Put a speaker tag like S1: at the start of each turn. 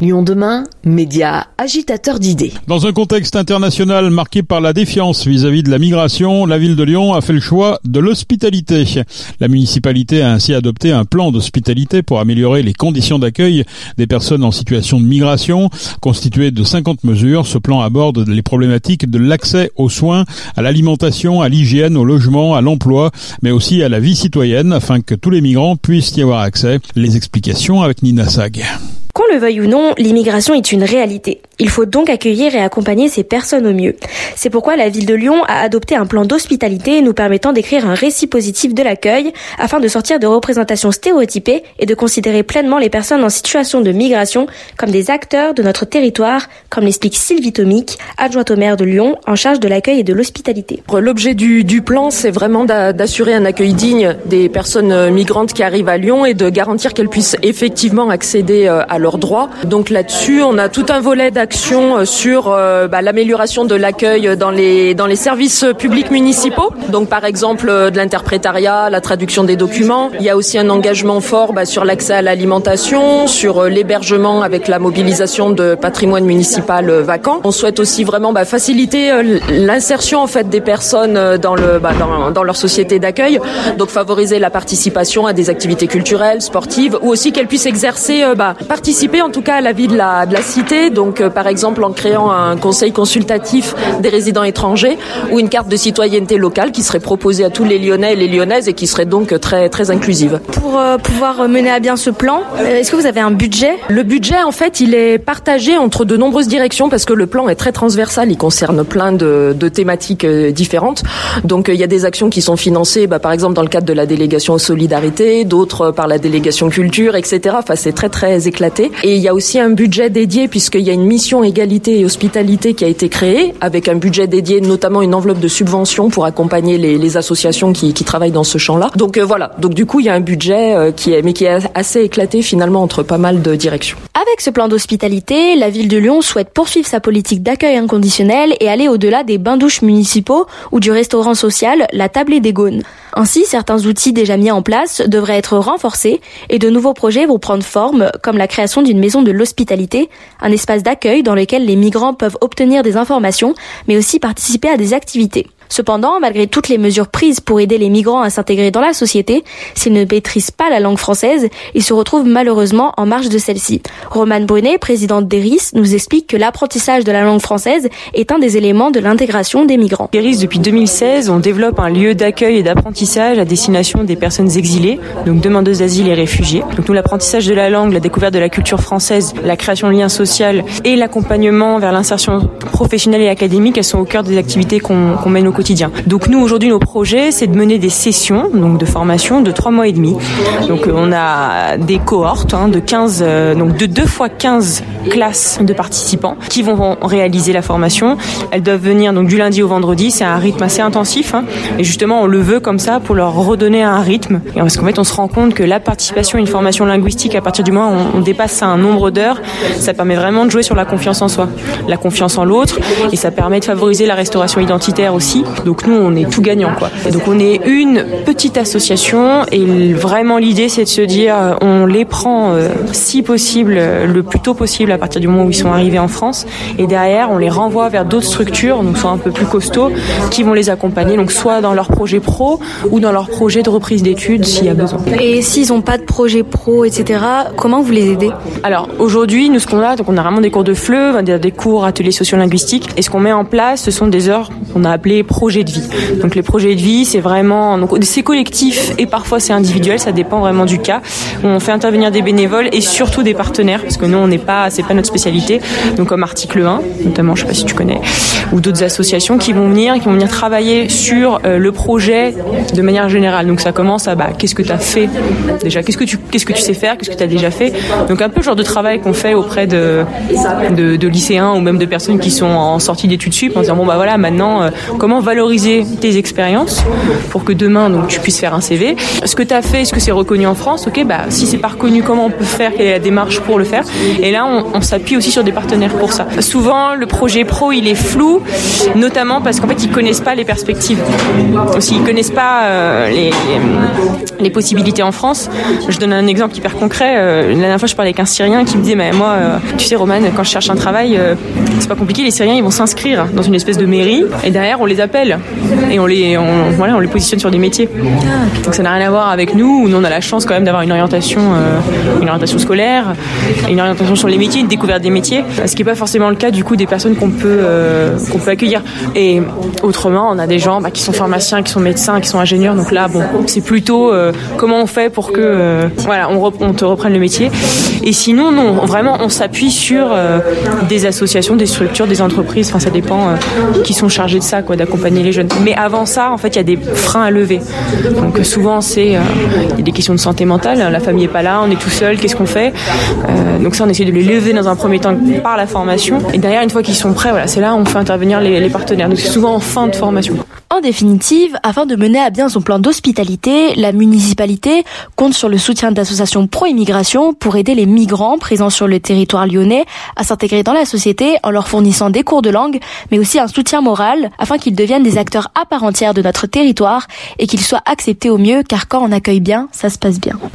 S1: Lyon demain, média agitateur d'idées.
S2: Dans un contexte international marqué par la défiance vis-à-vis de la migration, la ville de Lyon a fait le choix de l'hospitalité. La municipalité a ainsi adopté un plan d'hospitalité pour améliorer les conditions d'accueil des personnes en situation de migration. Constitué de 50 mesures, ce plan aborde les problématiques de l'accès aux soins, à l'alimentation, à l'hygiène, au logement, à l'emploi, mais aussi à la vie citoyenne afin que tous les migrants puissent y avoir accès. Les explications avec Nina Sag.
S3: Qu'on le veuille ou non, l'immigration est une réalité. Il faut donc accueillir et accompagner ces personnes au mieux. C'est pourquoi la ville de Lyon a adopté un plan d'hospitalité nous permettant d'écrire un récit positif de l'accueil afin de sortir de représentations stéréotypées et de considérer pleinement les personnes en situation de migration comme des acteurs de notre territoire, comme l'explique Sylvie Tomic, adjointe au maire de Lyon en charge de l'accueil et de l'hospitalité.
S4: L'objet du, du plan, c'est vraiment d'assurer un accueil digne des personnes migrantes qui arrivent à Lyon et de garantir qu'elles puissent effectivement accéder euh, à leurs droits. Donc là-dessus, on a tout un volet d'action euh, sur euh, bah, l'amélioration de l'accueil dans les dans les services publics municipaux. Donc par exemple euh, de l'interprétariat, la traduction des documents. Il y a aussi un engagement fort bah, sur l'accès à l'alimentation, sur l'hébergement avec la mobilisation de patrimoine municipal vacant. On souhaite aussi vraiment bah, faciliter l'insertion en fait des personnes dans le bah, dans, dans leur société d'accueil. Donc favoriser la participation à des activités culturelles, sportives, ou aussi qu'elles puissent exercer bah, participer participer en tout cas à la vie de la, de la cité, donc euh, par exemple en créant un conseil consultatif des résidents étrangers ou une carte de citoyenneté locale qui serait proposée à tous les Lyonnais et les Lyonnaises et qui serait donc très très inclusive.
S3: Pour euh, pouvoir mener à bien ce plan, euh, est-ce que vous avez un budget?
S4: Le budget en fait, il est partagé entre de nombreuses directions parce que le plan est très transversal, il concerne plein de, de thématiques différentes. Donc il y a des actions qui sont financées bah, par exemple dans le cadre de la délégation solidarité, d'autres par la délégation culture, etc. Enfin c'est très très éclaté. Et il y a aussi un budget dédié puisqu'il y a une mission égalité et hospitalité qui a été créée avec un budget dédié, notamment une enveloppe de subvention pour accompagner les, associations qui, qui, travaillent dans ce champ-là. Donc euh, voilà. Donc du coup, il y a un budget euh, qui est, mais qui est assez éclaté finalement entre pas mal de directions.
S3: Avec ce plan d'hospitalité, la ville de Lyon souhaite poursuivre sa politique d'accueil inconditionnel et aller au-delà des bains-douches municipaux ou du restaurant social, la tablée des Gaunes. Ainsi, certains outils déjà mis en place devraient être renforcés et de nouveaux projets vont prendre forme, comme la création d'une maison de l'hospitalité, un espace d'accueil dans lequel les migrants peuvent obtenir des informations, mais aussi participer à des activités. Cependant, malgré toutes les mesures prises pour aider les migrants à s'intégrer dans la société, s'ils ne maîtrisent pas la langue française, ils se retrouvent malheureusement en marge de celle-ci. Romane Brunet, présidente d'ERIS, nous explique que l'apprentissage de la langue française est un des éléments de l'intégration des migrants.
S5: ERIS, depuis 2016, on développe un lieu d'accueil et d'apprentissage à destination des personnes exilées, donc demandeuses d'asile et réfugiés. Donc nous, l'apprentissage de la langue, la découverte de la culture française, la création de liens sociaux et l'accompagnement vers l'insertion professionnelle et académique, elles sont au cœur des activités qu'on qu mène au quotidien. Donc nous aujourd'hui nos projets c'est de mener des sessions donc de formation de trois mois et demi. Donc on a des cohortes hein, de 15 euh, donc de deux fois 15 classes de participants qui vont réaliser la formation. Elles doivent venir donc du lundi au vendredi, c'est un rythme assez intensif hein, et justement on le veut comme ça pour leur redonner un rythme parce qu'en fait on se rend compte que la participation à une formation linguistique à partir du moment où on dépasse un nombre d'heures, ça permet vraiment de jouer sur la confiance en soi, la confiance en l'autre et ça permet de favoriser la restauration identitaire aussi donc nous, on est tout gagnant, quoi. Et donc on est une petite association et vraiment l'idée, c'est de se dire, euh, on les prend euh, si possible, le plus tôt possible à partir du moment où ils sont arrivés en France, et derrière, on les renvoie vers d'autres structures, donc soit un peu plus costauds, qui vont les accompagner, donc soit dans leur projet pro ou dans leur projet de reprise d'études s'il y a besoin.
S3: Et s'ils n'ont pas de projet pro, etc., comment vous les aidez?
S5: Alors aujourd'hui, nous ce qu'on a, donc on a vraiment des cours de fleuve, des cours ateliers sociolinguistiques, et ce qu'on met en place, ce sont des heures qu'on a appelées projets de vie. Donc les projets de vie, c'est vraiment donc c'est collectif et parfois c'est individuel, ça dépend vraiment du cas. On fait intervenir des bénévoles et surtout des partenaires parce que nous on n'est pas c'est pas notre spécialité. Donc comme article 1 notamment, je sais pas si tu connais ou d'autres associations qui vont venir qui vont venir travailler sur euh, le projet de manière générale. Donc ça commence à bah qu'est-ce que tu as fait déjà, qu'est-ce que tu qu'est-ce que tu sais faire, qu'est-ce que tu as déjà fait? Donc un peu le genre de travail qu'on fait auprès de, de, de lycéens ou même de personnes qui sont en sortie d'études sup en disant bon bah voilà maintenant euh, comment valoriser tes expériences pour que demain donc tu puisses faire un CV. Ce que tu as fait, est-ce que c'est reconnu en France? Ok, bah si c'est pas reconnu, comment on peut faire? Quelle est la démarche pour le faire? Et là, on, s'appuie aussi sur des partenaires pour ça. Souvent, le projet pro, il est flou, notamment parce qu'en fait, ils connaissent pas les perspectives. Aussi, ils connaissent pas euh, les, possibilités en France. Je donne un exemple hyper concret. Euh, la dernière fois, je parlais avec un Syrien qui me disait, mais moi, euh, tu sais, Roman, quand je cherche un travail, c'est pas compliqué. Les Syriens, ils vont s'inscrire dans une espèce de mairie, et derrière, on les et on les, on, voilà, on les positionne sur des métiers. Donc ça n'a rien à voir avec nous, où nous on a la chance quand même d'avoir une orientation, euh, une orientation scolaire, une orientation sur les métiers, une découverte des métiers, ce qui n'est pas forcément le cas du coup des personnes qu'on peut, euh, peut accueillir. Et autrement, on a des gens bah, qui sont pharmaciens, qui sont médecins, qui sont ingénieurs. Donc là, bon, c'est plutôt euh, comment on fait pour que, voilà, on, te reprenne le métier. Et sinon, non, vraiment, on s'appuie sur des associations, des structures, des entreprises. Enfin, ça dépend, qui sont chargés de ça, quoi, d'accompagner les jeunes. Mais avant ça, en fait, il y a des freins à lever. Donc souvent, c'est euh, des questions de santé mentale. La famille est pas là, on est tout seul. Qu'est-ce qu'on fait? Donc ça, on essaie de les lever dans un premier temps par la formation. Et derrière, une fois qu'ils sont prêts, voilà, c'est là où on fait intervenir les, les partenaires. Donc c'est souvent en fin de formation.
S3: En définitive, afin de mener à bien son plan d'hospitalité, la municipalité compte sur le soutien d'associations pro-immigration pour aider les migrants présents sur le territoire lyonnais à s'intégrer dans la société en leur fournissant des cours de langue, mais aussi un soutien moral afin qu'ils des acteurs à part entière de notre territoire et qu'ils soient acceptés au mieux car quand on accueille bien, ça se passe bien.